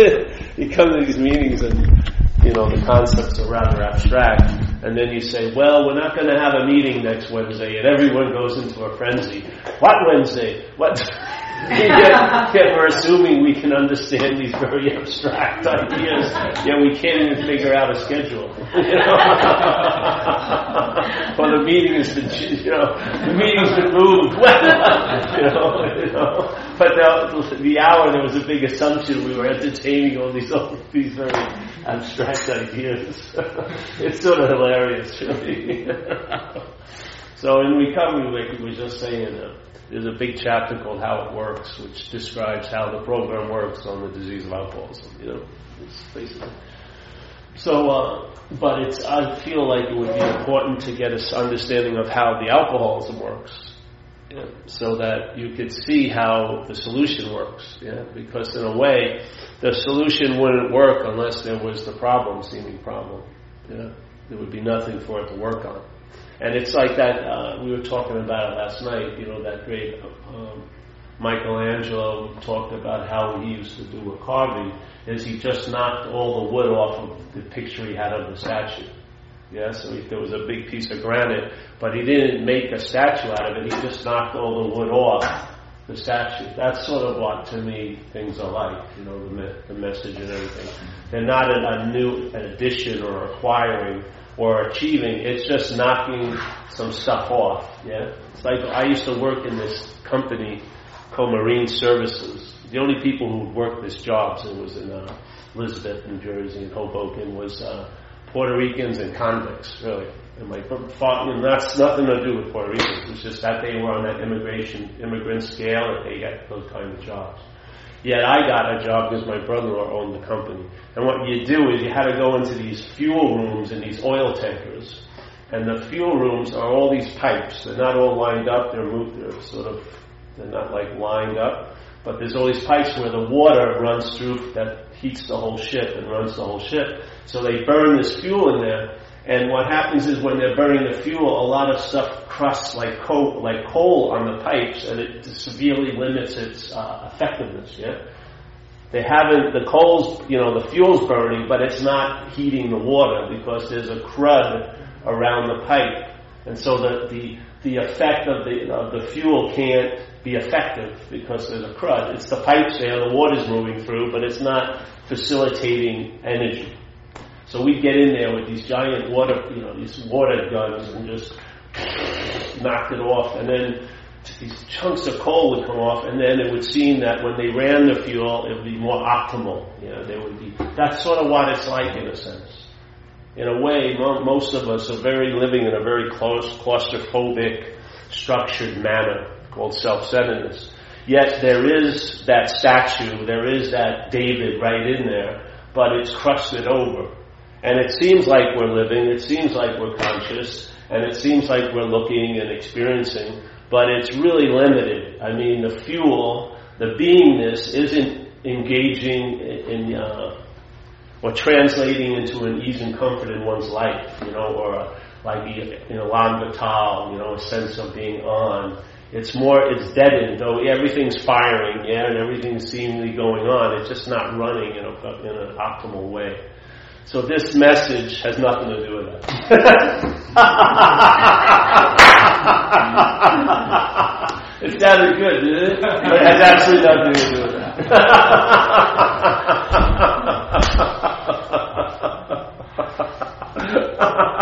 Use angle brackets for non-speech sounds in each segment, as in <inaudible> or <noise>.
<laughs> you come to these meetings and you know the concepts are rather abstract, and then you say, "Well, we're not going to have a meeting next Wednesday," and everyone goes into a frenzy. What Wednesday? What? <laughs> yet, yet we're assuming we can understand these very abstract ideas, yet we can't even figure out a schedule. You <laughs> know? well, the meeting has been, you know, the meeting's been moved. Well, you know, you know. But the, the hour, there was a big assumption we were entertaining all these, all these very abstract ideas. <laughs> it's sort of hilarious, really. <laughs> so in recovery, like we were just saying, uh, there's a big chapter called How It Works, which describes how the program works on the disease of alcoholism. You know, it's basically. So, uh, but it's, I feel like it would be important to get an understanding of how the alcoholism works. Yeah, so that you could see how the solution works. Yeah, because in a way, the solution wouldn't work unless there was the problem, seeming problem. Yeah, there would be nothing for it to work on. And it's like that, uh, we were talking about it last night, you know, that great um, Michelangelo talked about how he used to do a carving, is he just knocked all the wood off of the picture he had of the statue. Yeah, so if there was a big piece of granite, but he didn't make a statue out of it, he just knocked all the wood off the statue. That's sort of what, to me, things are like, you know, the, me- the message and everything. They're not a, a new addition or acquiring or achieving. It's just knocking some stuff off. Yeah, it's like I used to work in this company called Marine Services. The only people who worked this jobs, it was in uh, Elizabeth, New Jersey, and Hoboken, was uh, Puerto Ricans and convicts, really. And my father, and that's nothing to do with Puerto Ricans. It's just that they were on that immigration immigrant scale, and they got those kind of jobs. Yet I got a job because my brother-in-law owned the company. And what you do is you had to go into these fuel rooms and these oil tankers. And the fuel rooms are all these pipes. They're not all lined up. They're moved. They're sort of. They're not like lined up. But there's all these pipes where the water runs through that heats the whole ship and runs the whole ship. So they burn this fuel in there. And what happens is when they're burning the fuel, a lot of stuff crusts like coal, like coal on the pipes, and it severely limits its uh, effectiveness. Yeah, they haven't the coals, you know, the fuel's burning, but it's not heating the water because there's a crud around the pipe, and so the the the effect of the of the fuel can't be effective because there's a crud. It's the pipes there, the water's moving through, but it's not facilitating energy. So we get in there with these giant water, you know, these water guns and just knock it off, and then these chunks of coal would come off, and then it would seem that when they ran the fuel, it would be more optimal. You know, there would be. That's sort of what it's like in a sense. In a way, most of us are very living in a very close, claustrophobic, structured manner called self-centeredness. Yet there is that statue, there is that David right in there, but it's crusted over. And it seems like we're living, it seems like we're conscious, and it seems like we're looking and experiencing, but it's really limited. I mean, the fuel, the beingness isn't engaging in, uh, or translating into an ease and comfort in one's life, you know, or a, like in elan vital, you know, a sense of being on. It's more, it's deadened, though everything's firing, yeah, and everything's seemingly going on. It's just not running in, a, in an optimal way. So this message has nothing to do with that. <laughs> it sounded good, didn't it? But it has absolutely nothing to do with that. <laughs>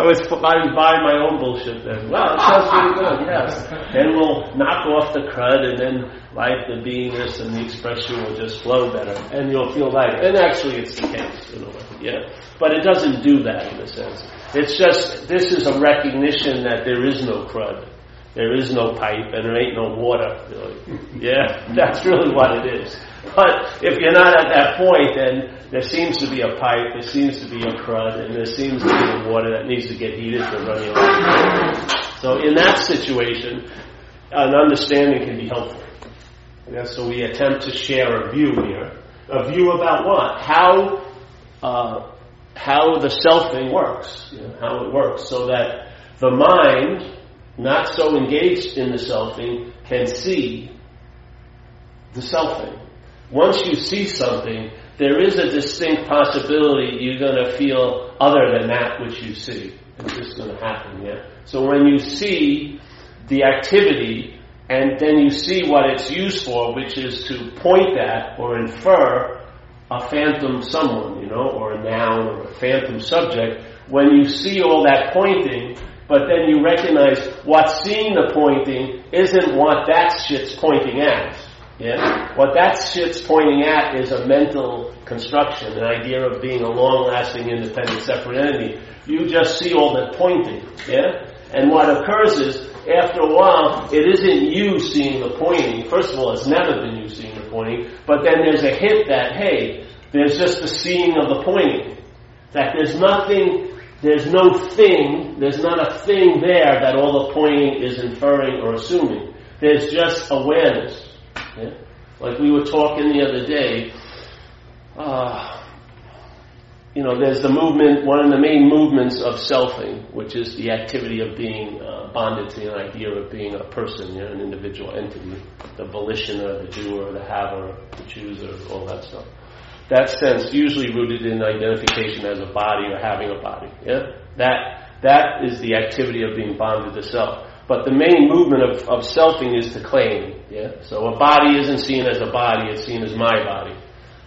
I was, I was buying my own bullshit then. Wow, that sounds pretty good, yes. Then we'll knock off the crud and then life, the beingness and the expression will just flow better. And you'll feel lighter. And actually it's the case in a way, yeah. But it doesn't do that in a sense. It's just, this is a recognition that there is no crud. There is no pipe and there ain't no water, really. Yeah, <laughs> that's really what it is. But if you're not at that point, then there seems to be a pipe, there seems to be a crud, and there seems to be a water that needs to get heated to run your. So in that situation, an understanding can be helpful. Yeah, so we attempt to share a view here. A view about what? How, uh, how the selfing works. You know, how it works. So that the mind, not so engaged in the selfing, can see the selfing. once you see something, there is a distinct possibility you're going to feel other than that which you see. It's just going to happen, yeah? So when you see the activity and then you see what it's used for, which is to point at or infer a phantom someone, you know, or a noun or a phantom subject, when you see all that pointing, but then you recognize what's seeing the pointing isn't what that shit's pointing at. Yeah? What that shit's pointing at is a mental construction, an idea of being a long-lasting, independent, separate entity. You just see all that pointing. Yeah? And what occurs is, after a while, it isn't you seeing the pointing. First of all, it's never been you seeing the pointing, but then there's a hint that, hey, there's just the seeing of the pointing. That there's nothing, there's no thing, there's not a thing there that all the pointing is inferring or assuming. There's just awareness. Yeah? Like we were talking the other day, uh, you know, there's the movement, one of the main movements of selfing, which is the activity of being uh, bonded to the idea of being a person, you know, an individual entity, the volitioner, the doer, the haver, the chooser, all that stuff. That sense usually rooted in identification as a body or having a body. Yeah, that that is the activity of being bonded to self. But the main movement of, of selfing is to claim. Yeah, so a body isn't seen as a body; it's seen as my body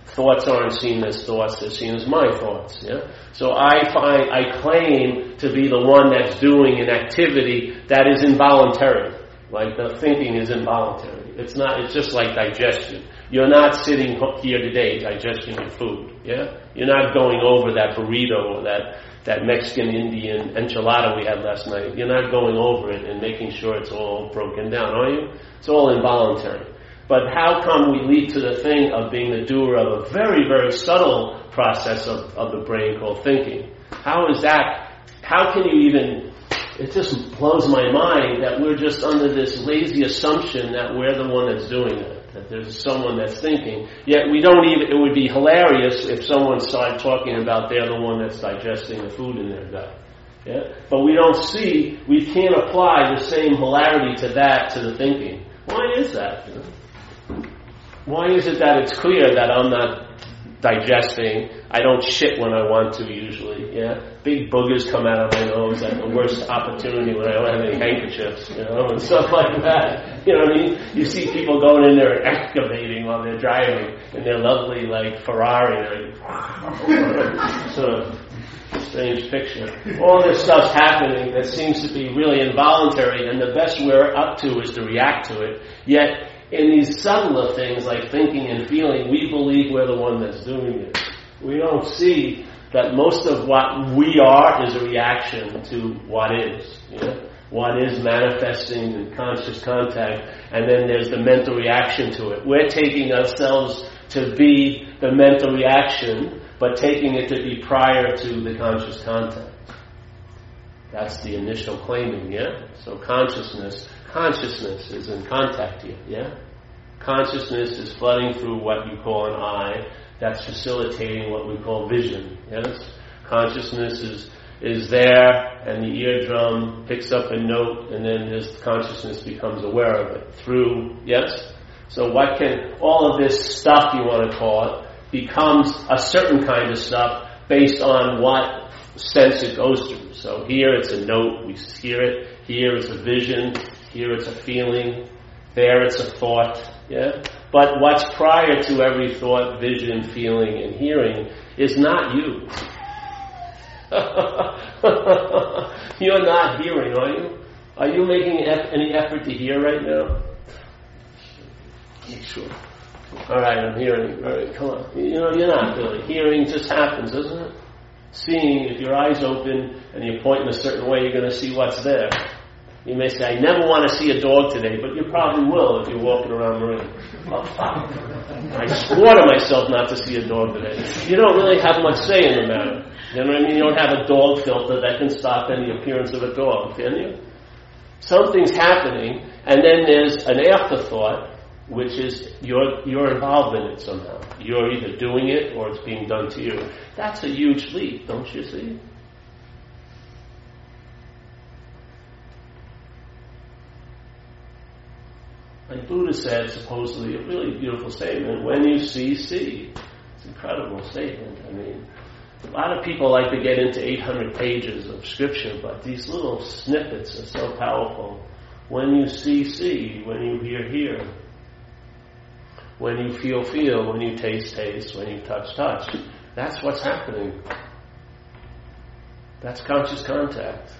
thoughts aren't seen as thoughts, they're seen as my thoughts. Yeah? So I find, I claim to be the one that's doing an activity that is involuntary. Like the thinking is involuntary. It's not, it's just like digestion. You're not sitting here today digesting your food. Yeah? You're not going over that burrito or that, that Mexican Indian enchilada we had last night. You're not going over it and making sure it's all broken down, are you? It's all involuntary. But how come we lead to the thing of being the doer of a very, very subtle process of, of the brain called thinking? How is that? How can you even, it just blows my mind that we're just under this lazy assumption that we're the one that's doing it, that there's someone that's thinking. Yet we don't even, it would be hilarious if someone started talking about they're the one that's digesting the food in their gut. Yeah? But we don't see, we can't apply the same hilarity to that, to the thinking. Why is that? Why is it that it's clear that I'm not digesting? I don't shit when I want to usually, yeah? Big boogers come out of my nose at the worst opportunity when I don't have any handkerchiefs, you know, and <laughs> stuff like that. You know what I mean? You see people going in there and excavating while they're driving in their lovely, like, Ferrari, like, <laughs> sort of strange picture. All this stuff's happening that seems to be really involuntary, and the best we're up to is to react to it. Yet, in these subtler things like thinking and feeling, we believe we're the one that's doing it. We don't see that most of what we are is a reaction to what is. You know? What is manifesting in conscious contact, and then there's the mental reaction to it. We're taking ourselves to be the mental reaction, but taking it to be prior to the conscious contact. That's the initial claiming, yeah? So consciousness consciousness is in contact here, yeah? Consciousness is flooding through what you call an eye, that's facilitating what we call vision, yes? Consciousness is, is there, and the eardrum picks up a note, and then this consciousness becomes aware of it through, yes? So what can, all of this stuff you want to call it, becomes a certain kind of stuff based on what sense it goes through. So here it's a note, we hear it, here it's a vision, here it's a feeling. There it's a thought. Yeah? But what's prior to every thought, vision, feeling, and hearing is not you. <laughs> You're not hearing, are you? Are you making any effort to hear right now? Sure. All right, I'm hearing. All right, come on. You know, you're not really. Hearing just happens, doesn't it? Seeing, if your eyes open and you point in a certain way, you're going to see what's there. You may say, I never want to see a dog today, but you probably will if you're walking around Marin. Oh, I swore to myself not to see a dog today. You don't really have much say in the matter. You know what I mean? You don't have a dog filter that can stop any appearance of a dog, can you? Something's happening, and then there's an afterthought, which is you're, you're involved in it somehow. You're either doing it or it's being done to you. That's a huge leap, don't you see? Like Buddha said, supposedly a really beautiful statement, when you see, see. It's an incredible statement. I mean, a lot of people like to get into 800 pages of scripture, but these little snippets are so powerful. When you see, see. When you hear, hear. When you feel, feel. When you taste, taste. When you touch, touch. That's what's happening. That's conscious contact.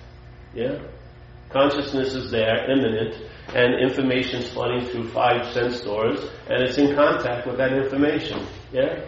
Yeah? Consciousness is there, immanent, and information's flooding through five sense doors, and it's in contact with that information. Yeah?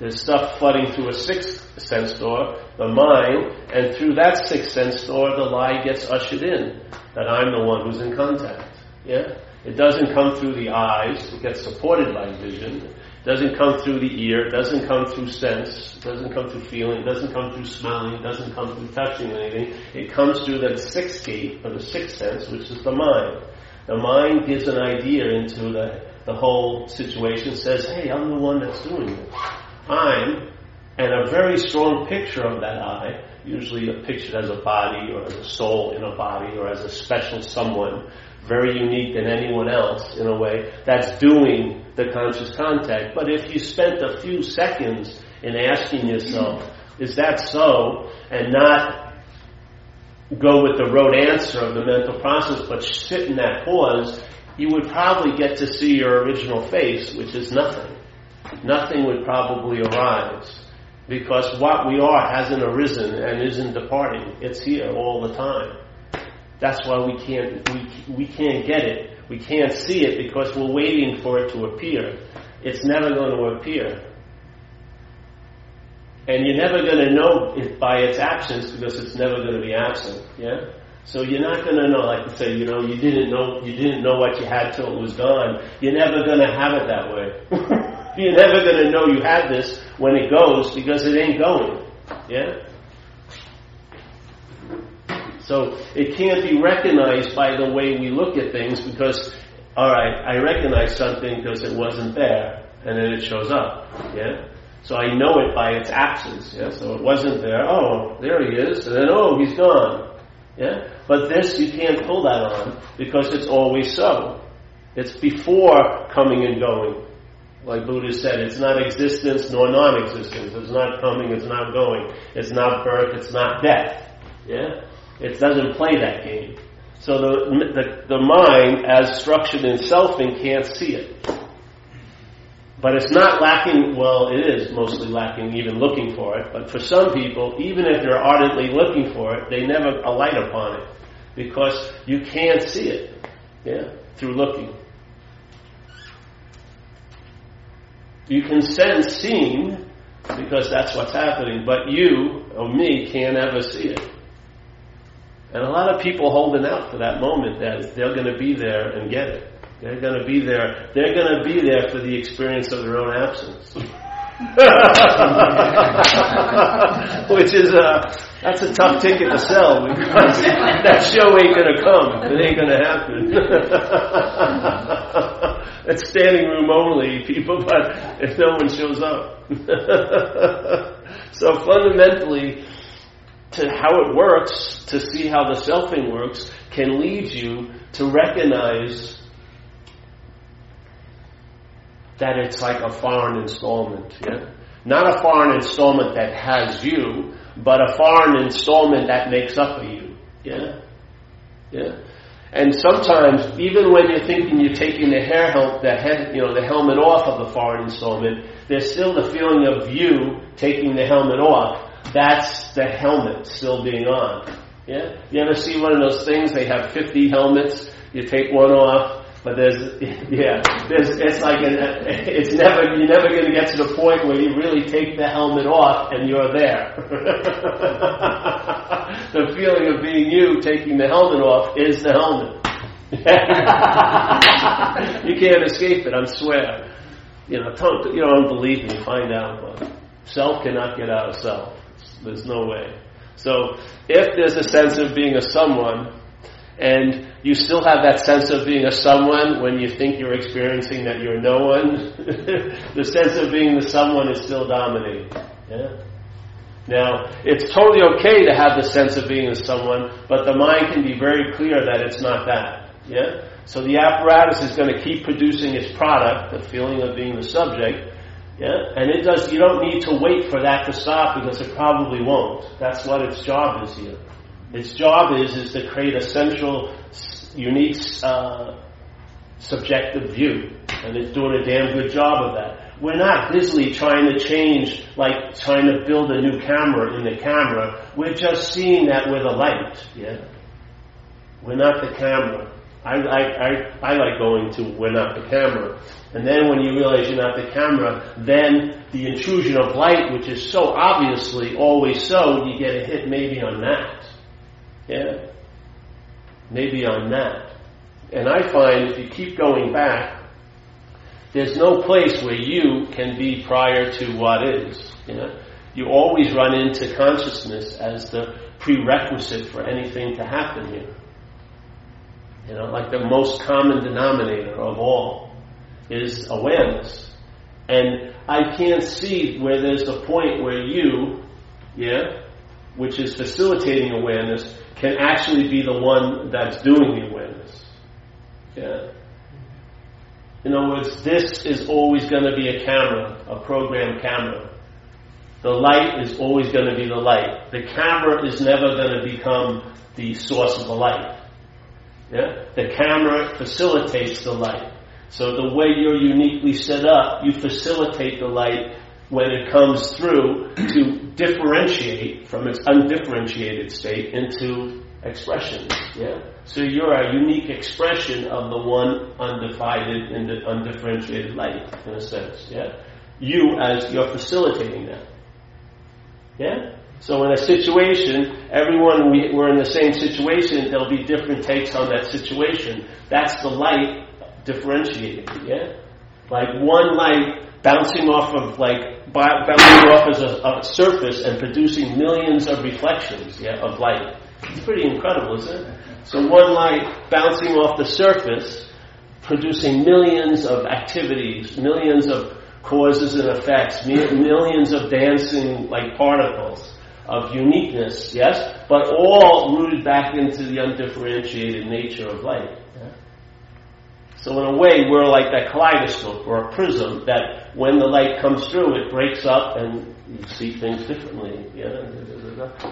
There's stuff flooding through a sixth sense door, the mind, and through that sixth sense door, the lie gets ushered in that I'm the one who's in contact. Yeah? It doesn't come through the eyes, it gets supported by vision. Doesn't come through the ear, doesn't come through sense, doesn't come through feeling, doesn't come through smelling, doesn't come through touching anything. It comes through the sixth gate, or the sixth sense, which is the mind. The mind gives an idea into the, the whole situation, says, hey, I'm the one that's doing this. I'm, and a very strong picture of that I, usually pictured as a body or as a soul in a body or as a special someone, very unique than anyone else in a way, that's doing the conscious contact. But if you spent a few seconds in asking yourself, is that so, and not go with the rote answer of the mental process, but sit in that pause, you would probably get to see your original face, which is nothing nothing would probably arise. Because what we are hasn't arisen and isn't departing. It's here all the time. That's why we can't, we, we can't get it. We can't see it because we're waiting for it to appear. It's never going to appear. And you're never going to know it by its absence because it's never going to be absent. Yeah? So you're not going to know, like to say, you know, you didn't know, you didn't know what you had till it was gone. You're never going to have it that way. <laughs> You're never going to know you had this when it goes because it ain't going. Yeah? So it can't be recognized by the way we look at things because, alright, I recognize something because it wasn't there and then it shows up. Yeah? So I know it by its absence. Yeah? So it wasn't there. Oh, there he is. And then, oh, he's gone. Yeah? But this you can't pull that on because it's always so. It's before coming and going. Like Buddha said, it's not existence nor non-existence. It's not coming, it's not going. It's not birth, it's not death. Yeah? It doesn't play that game. So the, the, the mind, as structured in selfing, can't see it. But it's not lacking, well, it is mostly lacking even looking for it. But for some people, even if they're ardently looking for it, they never alight upon it. Because you can't see it. Yeah? Through looking. You can sense seeing because that's what's happening, but you or me can't ever see it. And a lot of people holding out for that moment that they're going to be there and get it. They're going to be there. They're going to be there for the experience of their own absence. <laughs> Which is a that's a tough ticket to sell because <laughs> that show ain't going to come. It ain't going to happen. <laughs> it's standing room only, people, but if no one shows up. so fundamentally, to how it works, to see how the selfing works, can lead you to recognize that it's like a foreign installment, yeah? Not a foreign installment that has you, but a foreign installment that makes up for you, yeah? Yeah? And sometimes, even when you're thinking you're taking the hair help, the head, you know, the helmet off of the foreign installment, there's still the feeling of you taking the helmet off. That's the helmet still being on. Yeah? You ever see one of those things? They have 50 helmets. You take one off, but there's, <laughs> yeah, there's, it's like, an, <laughs> it's never, you're never going to get to the point where you really take the helmet off and you're there. <laughs> the feeling of being you taking the helmet off is the helmet. you can't escape it, I swear. You know, don't, you don't believe me, find out. Self cannot get out of self. There's no way. So, if there's a sense of being a someone, and you still have that sense of being a someone when you think you're experiencing that you're no one. <laughs> the sense of being the someone is still dominating. Yeah? Now, it's totally okay to have the sense of being a someone, but the mind can be very clear that it's not that. Yeah? So the apparatus is going to keep producing its product, the feeling of being the subject, yeah? And it does, you don't need to wait for that to stop because it probably won't. That's what its job is here. Its job is, is to create a central, unique, uh, subjective view. And it's doing a damn good job of that. We're not busily trying to change, like trying to build a new camera in the camera. We're just seeing that with a light, yeah? We're not the camera. I, I, I, I like going to we're not the camera. And then when you realize you're not the camera, then the intrusion of light, which is so obviously always so, you get a hit maybe on that. Yeah? Maybe on that. And I find if you keep going back, there's no place where you can be prior to what is. You know? You always run into consciousness as the prerequisite for anything to happen here. You know, like the most common denominator of all is awareness. And I can't see where there's a point where you, yeah, which is facilitating awareness, can actually be the one that's doing the awareness. Yeah. In other words, this is always going to be a camera, a program camera. The light is always going to be the light. The camera is never going to become the source of the light. Yeah? The camera facilitates the light. So the way you're uniquely set up, you facilitate the light when it comes through to differentiate from its undifferentiated state into expression. Yeah? So you're a unique expression of the one undivided and undifferentiated light, in a sense. Yeah? You as you're facilitating that. Yeah? So in a situation, everyone, we, we're in the same situation, there'll be different takes on that situation. That's the light differentiating, yeah? Like one light bouncing off of, like, bouncing off as a, a surface and producing millions of reflections, yeah, of light. It's pretty incredible, isn't it? So one light bouncing off the surface, producing millions of activities, millions of causes and effects, millions of dancing like particles of uniqueness, yes, but all rooted back into the undifferentiated nature of light. Yeah? So in a way, we're like that kaleidoscope or a prism that when the light comes through, it breaks up and you see things differently. Yeah?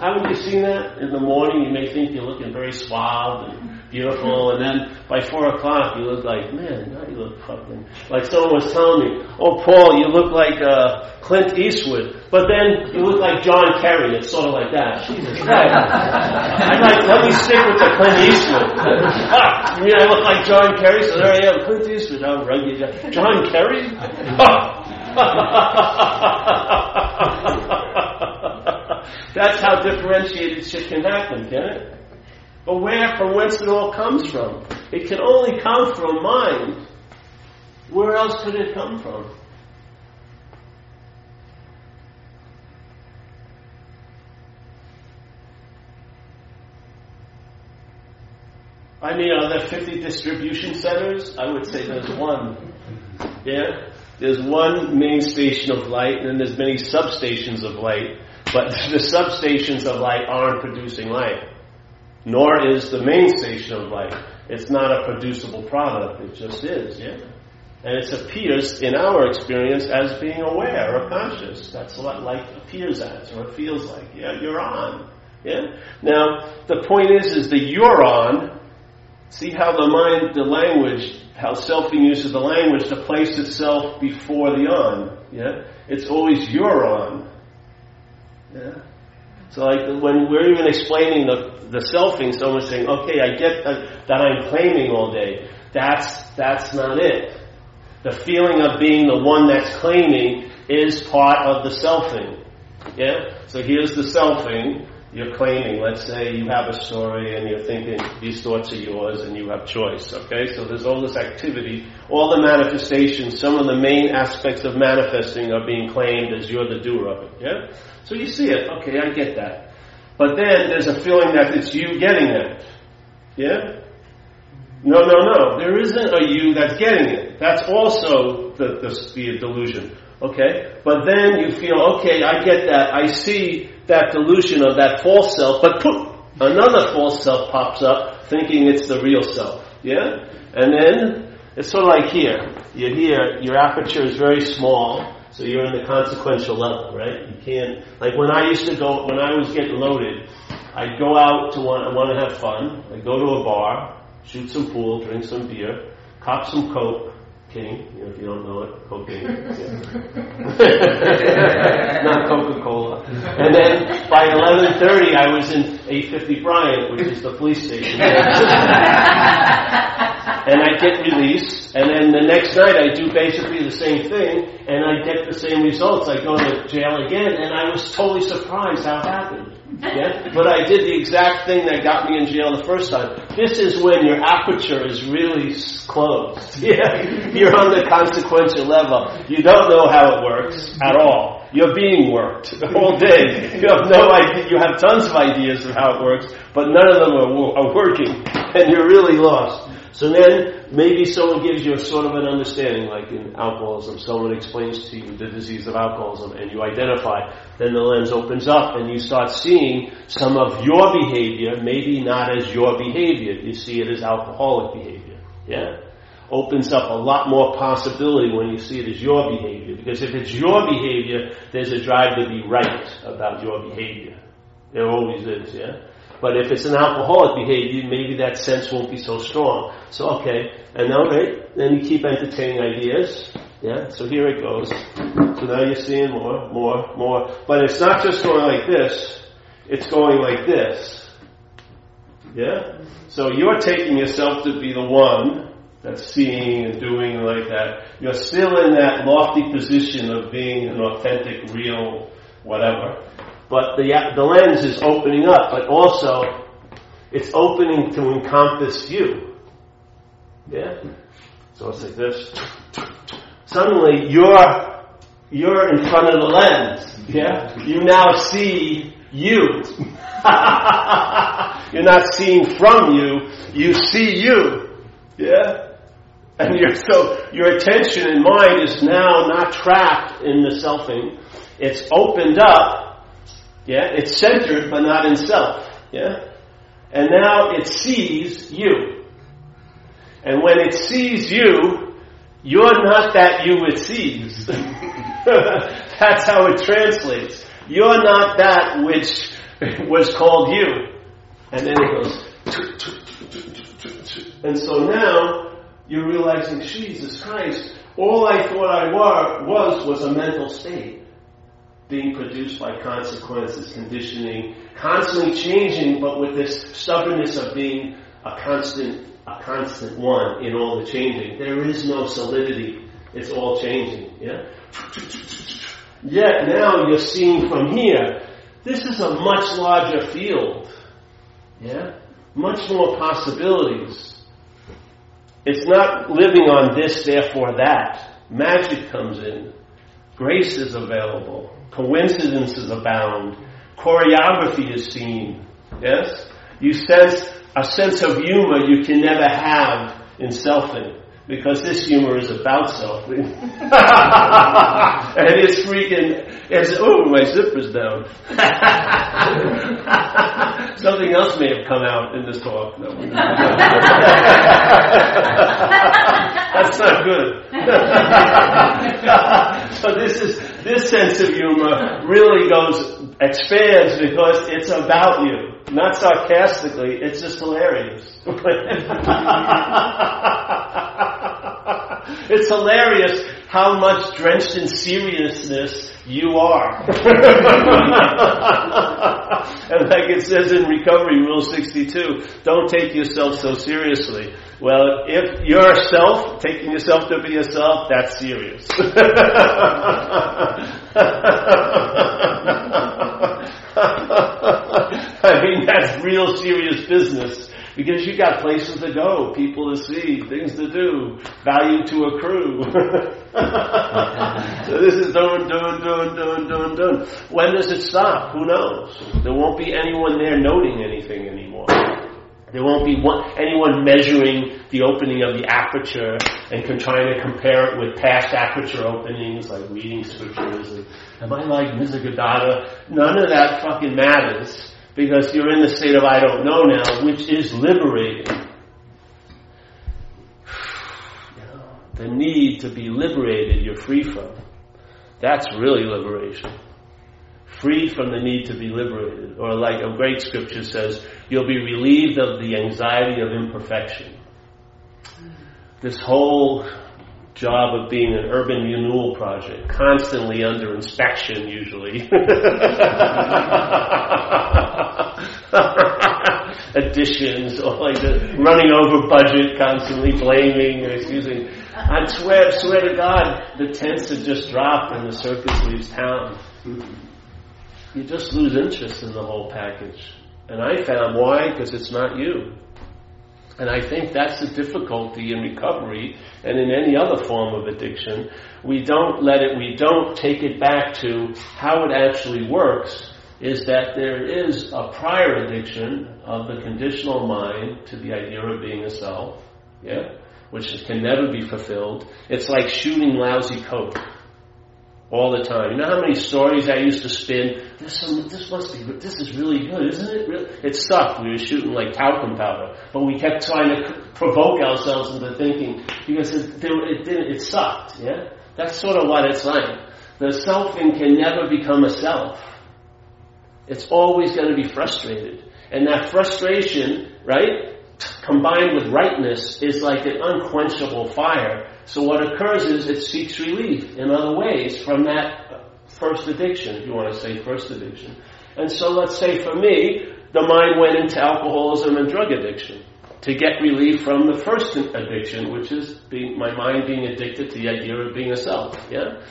Haven't you seen that? In the morning, you may think you're looking very suave and beautiful, and then by four o'clock you look like, man, now you look fucking like someone was telling me, oh Paul, you look like uh, Clint Eastwood, but then you look like John Kerry. It's sort of like that. Jesus Christ! <laughs> I'm like, let me stick with the Clint Eastwood. ah, you mean I look like John Kerry? So there I am, Clint Eastwood. I'm rugged. John Kerry? <laughs> That's how differentiated shit can happen, can it? But where, from whence it all comes from? It can only come from mind. Where else could it come from? I mean, are there 50 distribution centers? I would say there's one. Yeah? There's one main station of light, and then there's many substations of light. But <laughs> the substations of light aren't producing light nor is the main station of light. It's not a producible product, it just is, yeah? And it appears, in our experience, as being aware or conscious. That's what light appears as, or it feels like. Yeah, you're on. Yeah? Now, the point is, is the you're on, see how the mind, the language, how selfing uses the language to place itself before the on. Yeah? It's always you're on. Yeah? So like when we're even explaining the, the selfing, someone's saying, okay, I get that, that I'm claiming all day. That's, that's not it. The feeling of being the one that's claiming is part of the selfing. Yeah? So here's the selfing. You're claiming, let's say you have a story and you're thinking these thoughts are yours and you have choice. Okay? So there's all this activity, all the manifestations, some of the main aspects of manifesting are being claimed as you're the doer of it. Yeah? So you see it, okay, I get that. But then there's a feeling that it's you getting it. Yeah? No, no, no. There isn't a you that's getting it. That's also the, the, the delusion. Okay? But then you feel, okay, I get that. I see that delusion of that false self, but poof, another false self pops up thinking it's the real self. Yeah? And then it's sort of like here. You're here, your aperture is very small, so you're in the consequential level, right? You can't, like when I used to go, when I was getting loaded, I'd go out to want, I want to have fun. I'd go to a bar, shoot some pool, drink some beer, cop some coke, King, you know, if you don't know it, cocaine. <laughs> Not Coca-Cola. And then by 11.30 I was in 850 Bryant, which is the police station. <laughs> and I get released, and then the next night I do basically the same thing, and I get the same results. I go to jail again, and I was totally surprised how it happened. Yeah? But I did the exact thing that got me in jail the first time. This is when your aperture is really closed. <laughs> Yeah? You're on the consequential level. You don't know how it works at all. You're being worked <laughs> all day. You have no idea. You have tons of ideas of how it works, but none of them are, are working, <laughs> and you're really lost. So then maybe someone gives you a sort of an understanding, like in alcoholism, someone explains to you the disease of alcoholism and you identify, then the lens opens up and you start seeing some of your behavior, maybe not as your behavior, you see it as alcoholic behavior. Yeah? Opens up a lot more possibility when you see it as your behavior. Because if it's your behavior, there's a drive to be right about your behavior. There always is, yeah? But if it's an alcoholic behavior, maybe that sense won't be so strong. So okay, and now right, then you keep entertaining ideas. Yeah, so here it goes. So now you're seeing more, more, more. But it's not just going like this, it's going like this. Yeah? So you're taking yourself to be the one that's seeing and doing like that. You're still in that lofty position of being an authentic, real, whatever. But the, the lens is opening up, but also it's opening to encompass you. Yeah? So it's like this. Suddenly you're, you're in front of the lens. Yeah? You now see you. <laughs> you're not seeing from you, you see you. Yeah? And you're so, your attention and mind is now not trapped in the selfing. It's opened up yeah, it's centered but not in self. Yeah? And now it sees you. And when it sees you, you're not that you it sees. <laughs> That's how it translates. You're not that which <laughs> was called you. And then it goes. <laughs> And so now you're realizing, Jesus Christ, all I thought I was was a mental state being produced by consequences, conditioning, constantly changing, but with this stubbornness of being a constant, a constant one in all the changing. There is no solidity. It's all changing. Yeah? Yet now you're seeing from here, this is a much larger field. Yeah? Much more possibilities. It's not living on this, therefore that. Magic comes in. Grace is available. Coincidences abound. Choreography is seen. Yes? You sense a sense of humor you can never have in selfing. Because this humor is about selfing. <laughs> and it's freaking, it's, oh, my zipper's down. <laughs> Something else may have come out in this talk. No, <laughs> That's not good. <laughs> so this is, this sense of humor really goes, expands because it's about you. Not sarcastically, it's just hilarious. <laughs> it's hilarious how much drenched in seriousness you are. <laughs> <laughs> and like it says in Recovery Rule 62, don't take yourself so seriously. Well, if yourself, taking yourself to be yourself, that's serious. <laughs> I mean, that's real serious business. Because you got places to go, people to see, things to do, value to accrue. <laughs> so this is doing, doing, doing, doing, doing, doing. When does it stop? Who knows? There won't be anyone there noting anything anymore. There won't be one, anyone measuring the opening of the aperture and trying to compare it with past aperture openings, like reading scriptures. And, Am I like Nisargadatta? None of that fucking matters because you're in the state of I don't know now, which is liberating. the need to be liberated, you're free from. That's really liberation. Free from the need to be liberated. Or like a great scripture says, you'll be relieved of the anxiety of imperfection. This whole job of being an urban renewal project, constantly under inspection usually. <laughs> Additions or like running over budget, constantly blaming or excusing. I swear, swear to God, the tents have just dropped and the circus leaves town. You just lose interest in the whole package. And I found why? Because it's not you. And I think that's the difficulty in recovery and in any other form of addiction. We don't let it, we don't take it back to how it actually works is that there is a prior addiction of the conditional mind to the idea of being a self, yeah, which can never be fulfilled. It's like shooting lousy coke all the time. You know how many stories I used to spin? This, this must be, this is really good, isn't it? It sucked. We were shooting like talcum powder, but we kept trying to provoke ourselves into thinking because it, it didn't, it sucked. Yeah, that's sort of what it's like. The selfing can never become a self. It's always going to be frustrated, and that frustration, right, combined with rightness, is like an unquenchable fire so what occurs is it seeks relief in other ways from that first addiction, if you want to say first addiction. And so let's say for me, the mind went into alcoholism and drug addiction to get relief from the first addiction, which is being, my mind being addicted to the idea of being a self. Yeah?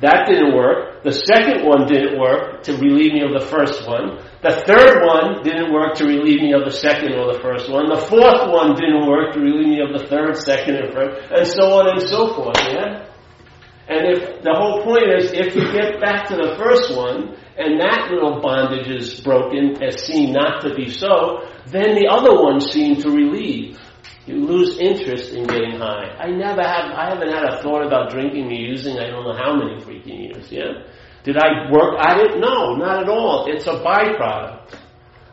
That didn't work. The second one didn't work to relieve me of the first one. The third one didn't work to relieve me of the second or the first one. The fourth one didn't work to relieve me of the third, second, and first, and so on and so forth, yeah? And if, the whole point is, if you get back to the first one, and that little bondage is broken as seen not to be so, then the other ones seem to relieve. You lose interest in getting high. I never have, I haven't had a thought about drinking or using I don't know how many freaking years, yeah? Did I work at it? No, not at all. It's a byproduct.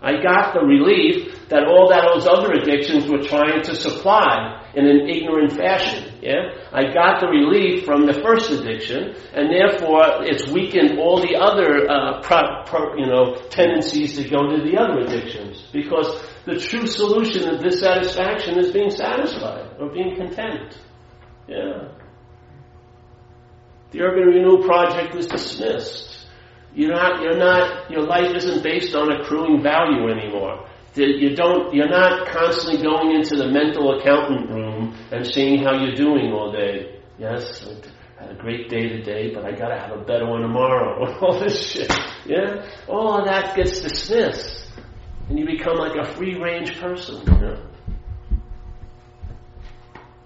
I got the relief that all that those other addictions were trying to supply in an ignorant fashion. Yeah, I got the relief from the first addiction, and therefore it's weakened all the other, uh, pro, pro, you know, tendencies to go to the other addictions because the true solution of dissatisfaction is being satisfied or being content. Yeah. The Urban Renewal Project was dismissed. You're not, you're not, your life isn't based on accruing value anymore. You don't, you're not constantly going into the mental accountant room and seeing how you're doing all day. Yes, I had a great day today, but I gotta have a better one tomorrow. <laughs> all this shit. Yeah? All that gets dismissed. And you become like a free range person, you know?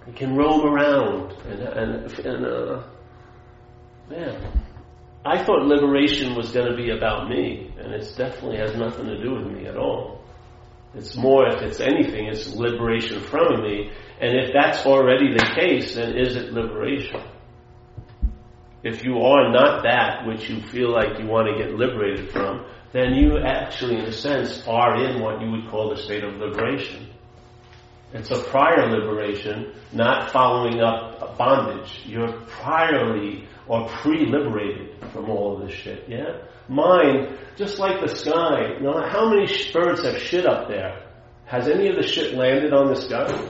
You can roam around and, and, and uh, man, I thought liberation was going to be about me, and it definitely has nothing to do with me at all. It's more, if it's anything, it's liberation from me. And if that's already the case, then is it liberation? If you are not that which you feel like you want to get liberated from, then you actually, in a sense, are in what you would call the state of liberation. It's a prior liberation, not following up bondage. You're priorly or pre-liberated from all of this shit, yeah? Mind, just like the sky, you know, how many birds have shit up there? Has any of the shit landed on the sky?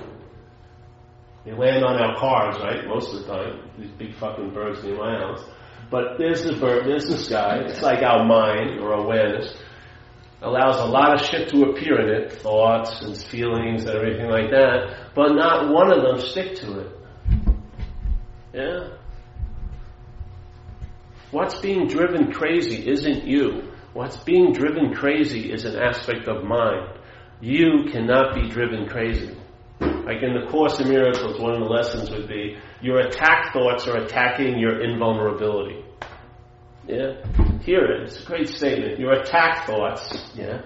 They land on our cars, right? Most of the time. These big fucking birds near my house. But there's the bird, there's the sky. It's like our mind or awareness. Allows a lot of shit to appear in it, thoughts and feelings and everything like that, but not one of them stick to it. Yeah? What's being driven crazy isn't you. What's being driven crazy is an aspect of mind. You cannot be driven crazy. Like in the Course in Miracles, one of the lessons would be your attack thoughts are attacking your invulnerability. Yeah? Hear it. It's a great statement. Your attack thoughts, yeah?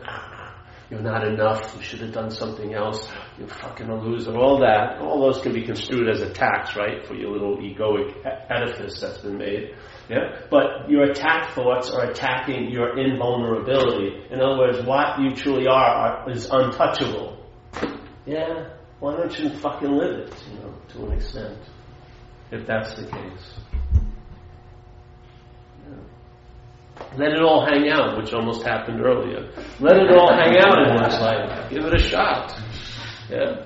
You're not enough. You should have done something else. You're fucking a loser. All that. All those can be construed as attacks, right? For your little egoic edifice that's been made. Yeah? But your attack thoughts are attacking your invulnerability. In other words, what you truly are, are is untouchable. Yeah? Why don't you fucking live it, you know, to an extent? if that's the case. Yeah. Let it all hang out, which almost happened earlier. Let it all hang out in one's life. Give it a shot. Yeah.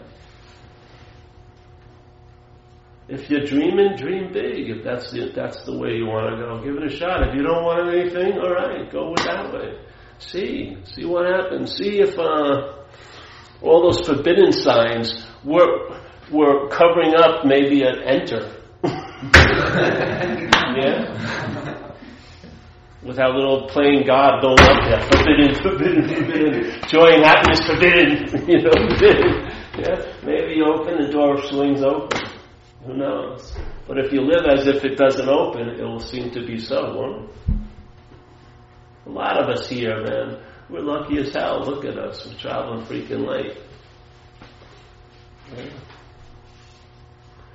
If you're dreaming, dream big. If that's the, if that's the way you want to go, give it a shot. If you don't want anything, all right, go with that way. See, see what happens. See if uh, all those forbidden signs were were covering up maybe an enter. <laughs> yeah with our little playing God going up there. Forbidden, forbidden, forbidden. Joy and happiness forbidden. <laughs> you know, forbidden. Yeah, maybe you open, the door swings open. Who knows? But if you live as if it doesn't open, it will seem to be so, won't it? A lot of us here, man, we're lucky as hell. Look at us. We're traveling freaking late.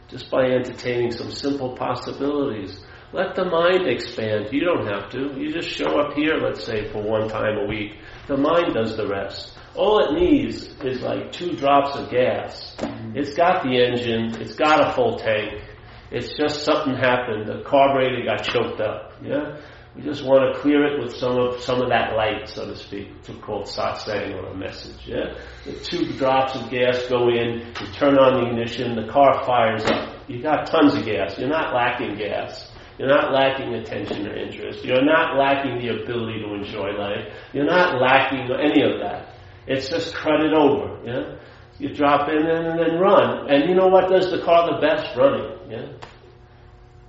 Just by entertaining some simple possibilities let the mind expand. You don't have to. You just show up here, let's say, for one time a week. The mind does the rest. All it needs is like two drops of gas. It's got the engine. It's got a full tank. It's just something happened. The carburetor got choked up. Yeah? We just want to clear it with some of some of that light, so to speak, to called satsang or a message. Yeah, the two drops of gas go in, you turn on the ignition, the car fires up. You got tons of gas. You're not lacking gas. You're not lacking attention or interest. You're not lacking the ability to enjoy life. You're not lacking any of that. It's just cut it over. Yeah? You drop in and then run. And you know what does the car the best? Running. Yeah?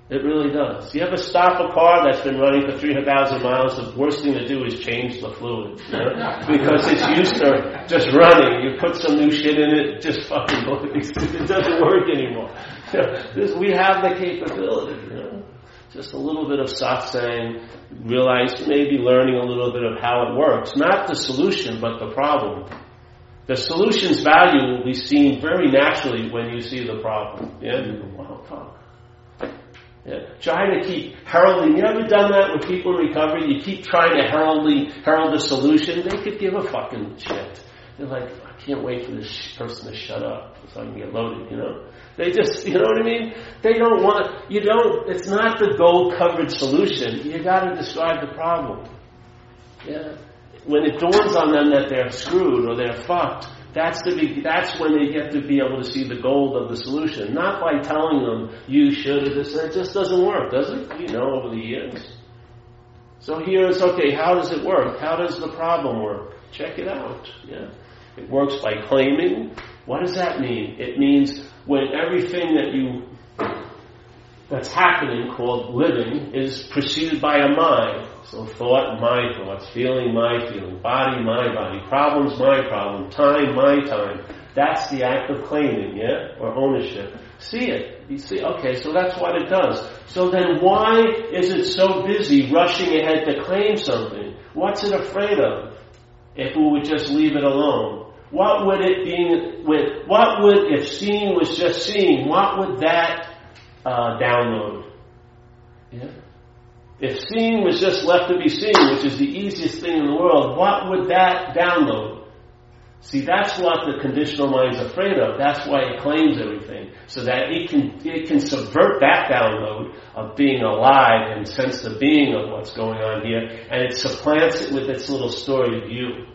It really does. You ever stop a car that's been running for 300,000 miles? The worst thing to do is change the fluid. You know? <laughs> because it's used to just running. You put some new shit in it, it just fucking <laughs> it doesn't work anymore. <laughs> You know, we have the capability. You know? just a little bit of satsang, realize maybe learning a little bit of how it works. Not the solution, but the problem. The solution's value will be seen very naturally when you see the problem. Yeah, you go, wow, fuck. Yeah. Trying to keep heralding. You ever done that with people in recovery? You keep trying to herald the, herald the solution. They could give a fucking shit. They're like, I can't wait for this person to shut up so I can get loaded, you know? They just, you know what I mean? They don't want, you don't, it's not the gold covered solution. You gotta describe the problem. Yeah. When it dawns on them that they're screwed or they're fucked, that's the be, that's when they get to be able to see the gold of the solution. Not by telling them you should this. It just doesn't work, does it? You know, over the years. So here it's okay. How does it work? How does the problem work? Check it out. Yeah. It works by claiming. What does that mean? It means when everything that you that's happening called living is preceded by a mind. So thought, my thoughts, feeling, my feeling, body, my body, problems, my problem, time, my time. That's the act of claiming, yeah? Or ownership. See it. You see, okay, so that's what it does. So then why is it so busy rushing ahead to claim something? What's it afraid of? If we would just leave it alone. What would it be with, what would, if seeing was just seeing, what would that uh, download? Yeah? If seeing was just left to be seen, which is the easiest thing in the world, what would that download? See, that's what the conditional mind's afraid of. That's why it claims everything. So that it can, it can subvert that download of being alive and sense the being of what's going on here, and it supplants it with its little story of you.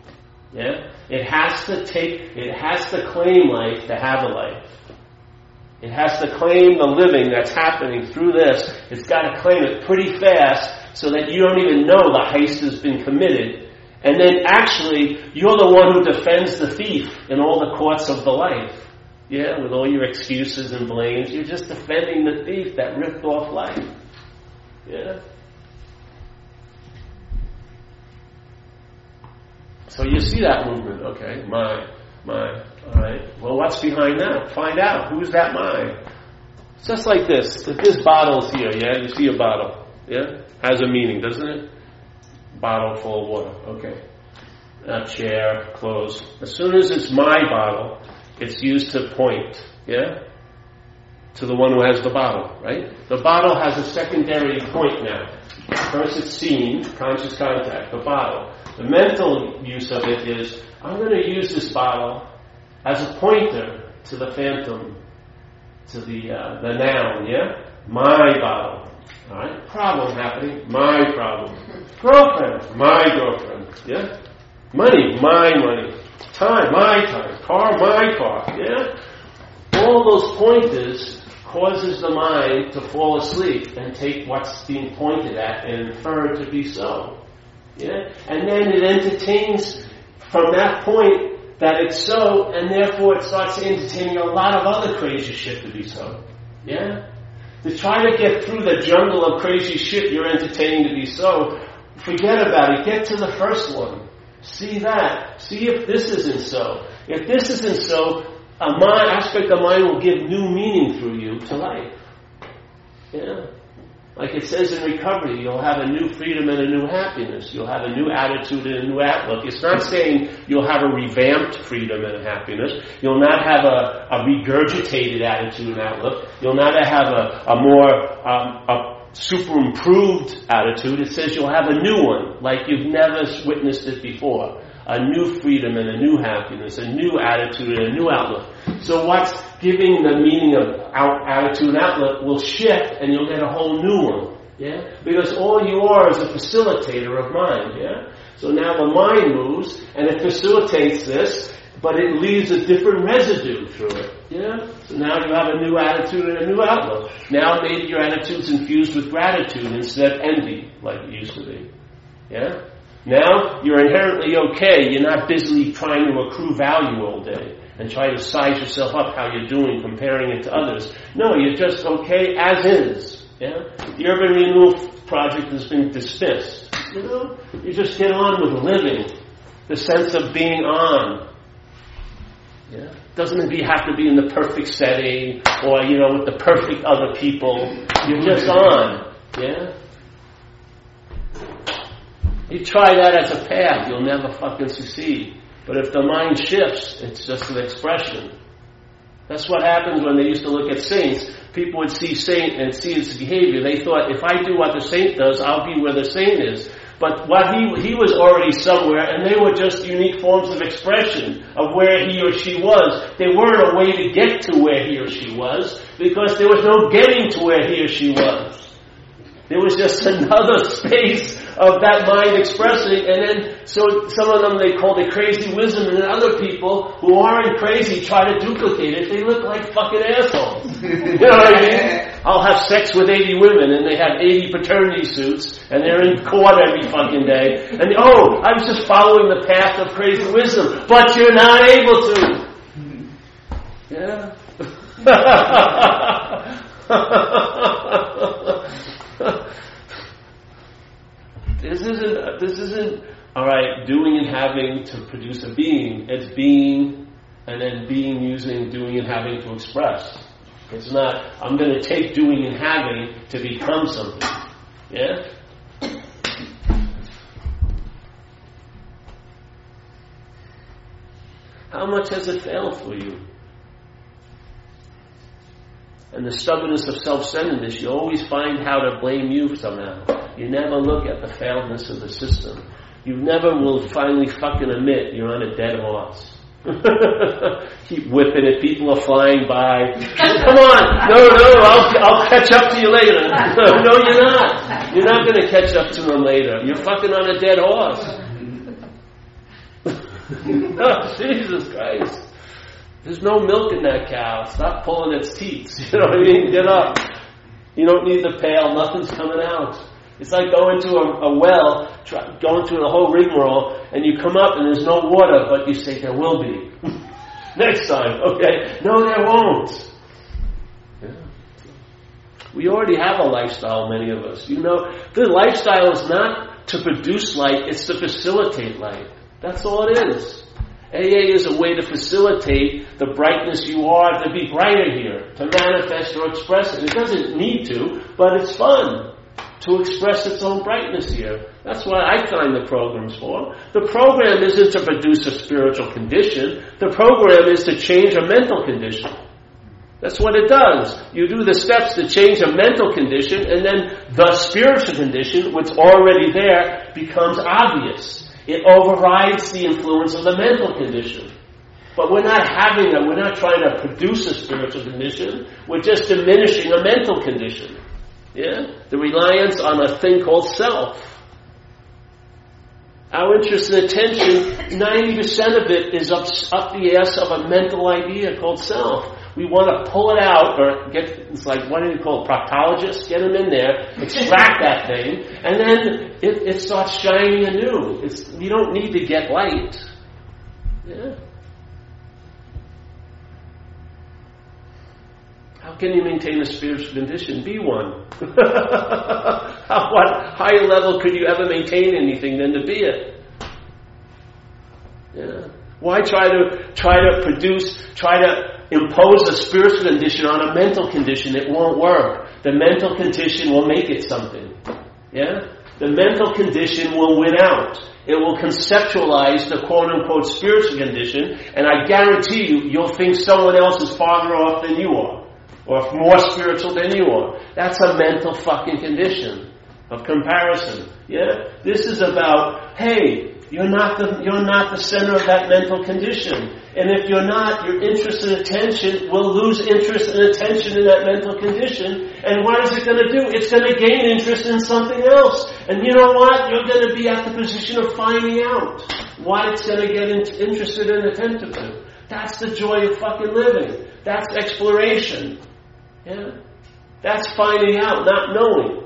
Yeah? It has to take, it has to claim life to have a life. It has to claim the living that's happening through this. It's got to claim it pretty fast so that you don't even know the heist has been committed. And then actually, you're the one who defends the thief in all the courts of the life. Yeah, with all your excuses and blames. You're just defending the thief that ripped off life. Yeah? So you see that movement, okay, my, my, alright. Well, what's behind that? Find out. Who's that my? It's just like this. If this bottle's here, yeah, you see a bottle, yeah? Has a meaning, doesn't it? Bottle full of water, okay. A chair, clothes. As soon as it's my bottle, it's used to point, yeah? To the one who has the bottle, right? The bottle has a secondary point now. First it's seen, conscious contact, the bottle. The mental use of it is, I'm going to use this bottle as a pointer to the phantom, to the, uh, the noun, yeah? My bottle. Alright? Problem happening. My problem. Girlfriend. My girlfriend. Yeah? Money. My money. Time. My time. Car. My car. Yeah? All those pointers causes the mind to fall asleep and take what's being pointed at and infer to be so. Yeah? And then it entertains from that point that it's so, and therefore it starts entertaining a lot of other crazy shit to be so. Yeah? To try to get through the jungle of crazy shit you're entertaining to be so, forget about it. Get to the first one. See that. See if this isn't so. If this isn't so, a mind, aspect of mind will give new meaning through you to life. Yeah. Like it says in recovery, you'll have a new freedom and a new happiness. You'll have a new attitude and a new outlook. It's not saying you'll have a revamped freedom and happiness. You'll not have a, a regurgitated attitude and outlook. You'll not have a, a more um, a super improved attitude. It says you'll have a new one, like you've never witnessed it before a new freedom and a new happiness, a new attitude and a new outlook. So what's giving the meaning of our attitude and outlook will shift and you'll get a whole new one. Yeah? Because all you are is a facilitator of mind, yeah? So now the mind moves and it facilitates this, but it leaves a different residue through it. Yeah? So now you have a new attitude and a new outlook. Now maybe your attitude's infused with gratitude instead of envy, like it used to be. Yeah? Now you're inherently okay. You're not busily trying to accrue value all day and try to size yourself up how you're doing, comparing it to others. No, you're just okay as is. Yeah? The urban renewal project has been dismissed. You know, you just get on with living. The sense of being on. Yeah? Doesn't it have to be in the perfect setting or, you know, with the perfect other people. You're just on. Yeah? You try that as a path, you'll never fucking succeed. But if the mind shifts, it's just an expression. That's what happens when they used to look at saints. People would see saint and see his behavior. They thought, if I do what the saint does, I'll be where the saint is. But what he, he was already somewhere, and they were just unique forms of expression of where he or she was. They weren't a way to get to where he or she was, because there was no getting to where he or she was. There was just <laughs> another space of that mind expressing, and then so some of them they call the crazy wisdom, and then other people who aren't crazy try to duplicate it. They look like fucking assholes. <laughs> you know what I mean? I'll have sex with 80 women, and they have 80 paternity suits, and they're in court every fucking day. And oh, I was just following the path of crazy wisdom, but you're not able to. Yeah. <laughs> This isn't, this isn't, alright, doing and having to produce a being. It's being and then being using doing and having to express. It's not, I'm going to take doing and having to become something. Yeah? How much has it failed for you? And the stubbornness of self-centeredness, you always find how to blame you somehow. You never look at the failedness of the system. You never will finally fucking admit you're on a dead horse. <laughs> Keep whipping it. People are flying by. Come on. No, no, I'll, I'll catch up to you later. <laughs> no, you're not. You're not going to catch up to them later. You're fucking on a dead horse. <laughs> oh, Jesus Christ. There's no milk in that cow. Stop pulling its teats. <laughs> You know what I mean? Get up. You don't need the pail. Nothing's coming out. It's like going to a, a well, try, going through the whole rigmarole, and you come up and there's no water, but you say there will be. <laughs> Next time, okay? No, there won't. Yeah. We already have a lifestyle, many of us. You know, the lifestyle is not to produce light, it's to facilitate light. That's all it is. AA is a way to facilitate the brightness you are to be brighter here, to manifest or express it. It doesn't need to, but it's fun to express its own brightness here. That's what I find the program's for. The program isn't to produce a spiritual condition. The program is to change a mental condition. That's what it does. You do the steps to change a mental condition, and then the spiritual condition, what's already there, becomes obvious. It overrides the influence of the mental condition. But we're not having a, we're not trying to produce a spiritual condition. We're just diminishing a mental condition. Yeah? The reliance on a thing called self. Our interest and attention, 90% of it is up, up the ass of a mental idea called self. We want to pull it out or get, it's like, what do you call it, proctologists? Get them in there, extract that thing, and then it, it starts shining anew. It's, you don't need to get light. Yeah. How can you maintain a spiritual condition? Be one. <laughs> what higher level could you ever maintain anything than to be it? Yeah. Why try to try to produce, try to impose a spiritual condition on a mental condition? It won't work. The mental condition will make it something. Yeah? The mental condition will win out. It will conceptualize the quote unquote spiritual condition, and I guarantee you, you'll think someone else is farther off than you are or more spiritual than you are. That's a mental fucking condition of comparison. Yeah? This is about, hey, you're not the, you're not the center of that mental condition. And if you're not, your interest and attention will lose interest and attention in that mental condition. And what is it going to do? It's going to gain interest in something else. And you know what? You're going to be at the position of finding out what it's going to get in- interested and attentive to. That's the joy of fucking living. That's exploration. Yeah? That's finding out, not knowing.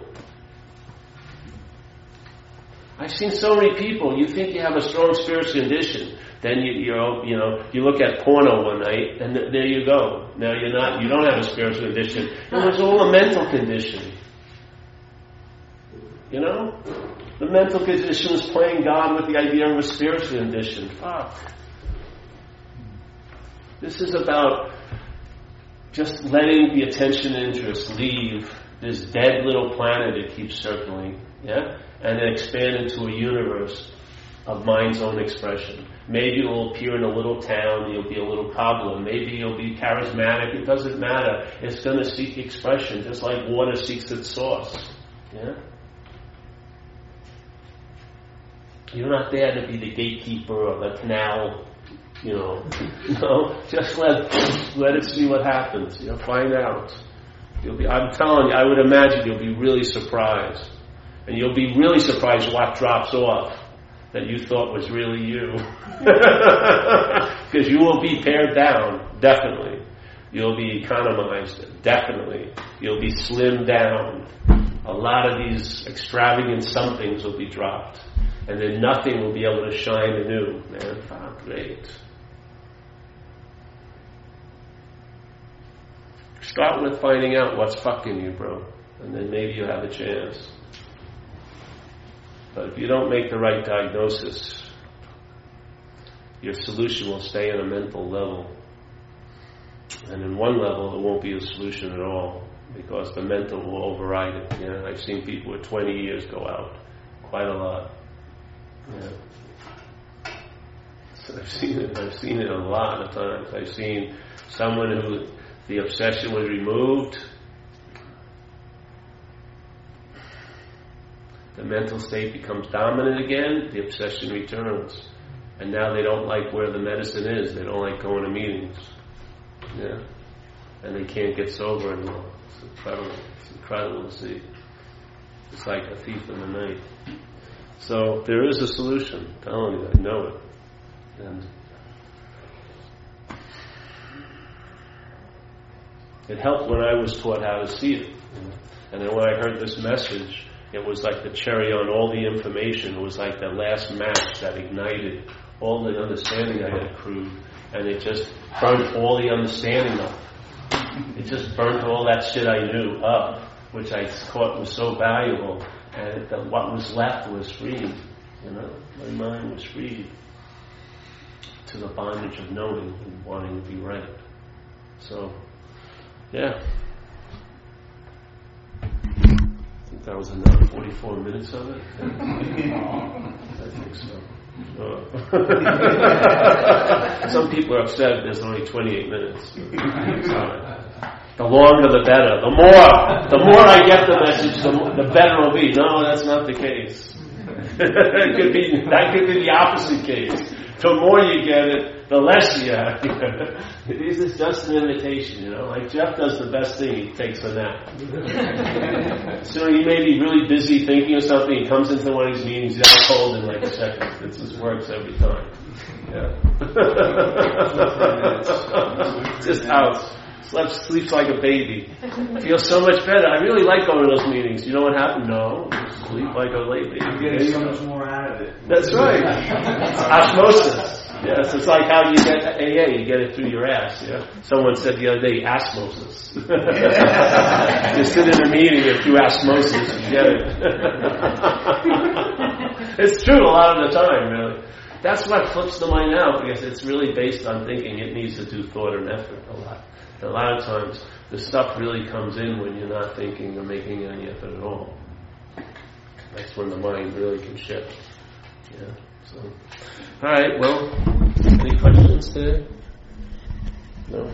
I've seen so many people, you think you have a strong spiritual condition, then you, you know, you know, you look at porno one night, and th- there you go. Now you're not, you don't have a spiritual condition. It was all a mental condition. You know? The mental condition is playing God with the idea of a spiritual condition. Fuck. This is about just letting the attention interest leave this dead little planet it keeps circling, yeah, and then expand into a universe of mind's own expression. Maybe you'll appear in a little town, you'll be a little cobbler, maybe you'll be charismatic, it doesn't matter. It's going to seek expression, just like water seeks its source. Yeah? You're not there to be the gatekeeper or the canal you know, <laughs> know, just let let it see what happens. You know, find out. You'll be. I'm telling you, I would imagine you'll be really surprised, and you'll be really surprised what drops off that you thought was really you, <laughs> because you will be pared down. Definitely, you'll be economized. Definitely, you'll be slimmed down. A lot of these extravagant somethings will be dropped, and then nothing will be able to shine anew. Man, oh, great. Start with finding out what's fucking you, bro. And then maybe you'll have a chance. But if you don't make the right diagnosis, your solution will stay on a mental level. And in one level, it won't be a solution at all because the mental will override it. You know, I've seen people with 20 years go out, quite a lot. Yeah. I've seen it. I've seen it a lot of times. I've seen someone who the obsession was removed. The mental state becomes dominant again, the obsession returns. And now they don't like where the medicine is. They don't like going to meetings. Yeah. And they can't get sober anymore. It's incredible. It's incredible to see. It's like a thief in the night. So there is a solution. I'm telling you, I know it. And It helped when I was taught how to see it. And then when I heard this message, it was like the cherry on all the information. It was like the last match that ignited all the understanding I had accrued. And it just burnt all the understanding up. It just burnt all that shit I knew up, which I thought was so valuable. And the, what was left was free. You know, my mind was free to the bondage of knowing and wanting to be right. So yeah. I think that was another 44 minutes of it. <laughs> I think so. Uh, <laughs> some people are upset there's only 28 minutes. The longer the better. The more, the more I get the message, the, the better it'll be. No, that's not the case. <laughs> it could be, that could be the opposite case. The more you get it, the less you have. this is just an invitation, you know. Like Jeff does the best thing, he takes a nap. <laughs> so he may be really busy thinking of something, he comes into one of these meetings, he's out cold in like a second. It just works every time. Yeah. <laughs> just out. Slept, sleeps like a baby. Feels so much better. I really like going to those meetings. You know what happened? No. Sleep like a late baby. I'm getting so much more out of it. That's right. <laughs> Osmosis. Yes, it's like how you get AA, you get it through your ass. Yeah. Someone said the other day, osmosis. you <laughs> <laughs> sit in a meeting and through osmosis you get it. <laughs> it's true a lot of the time, really. That's what flips the mind out because it's really based on thinking. It needs to do thought and effort a lot. A lot of times, the stuff really comes in when you're not thinking or making any effort at all. That's when the mind really can shift. Yeah. So, all right. Well, any questions today? No.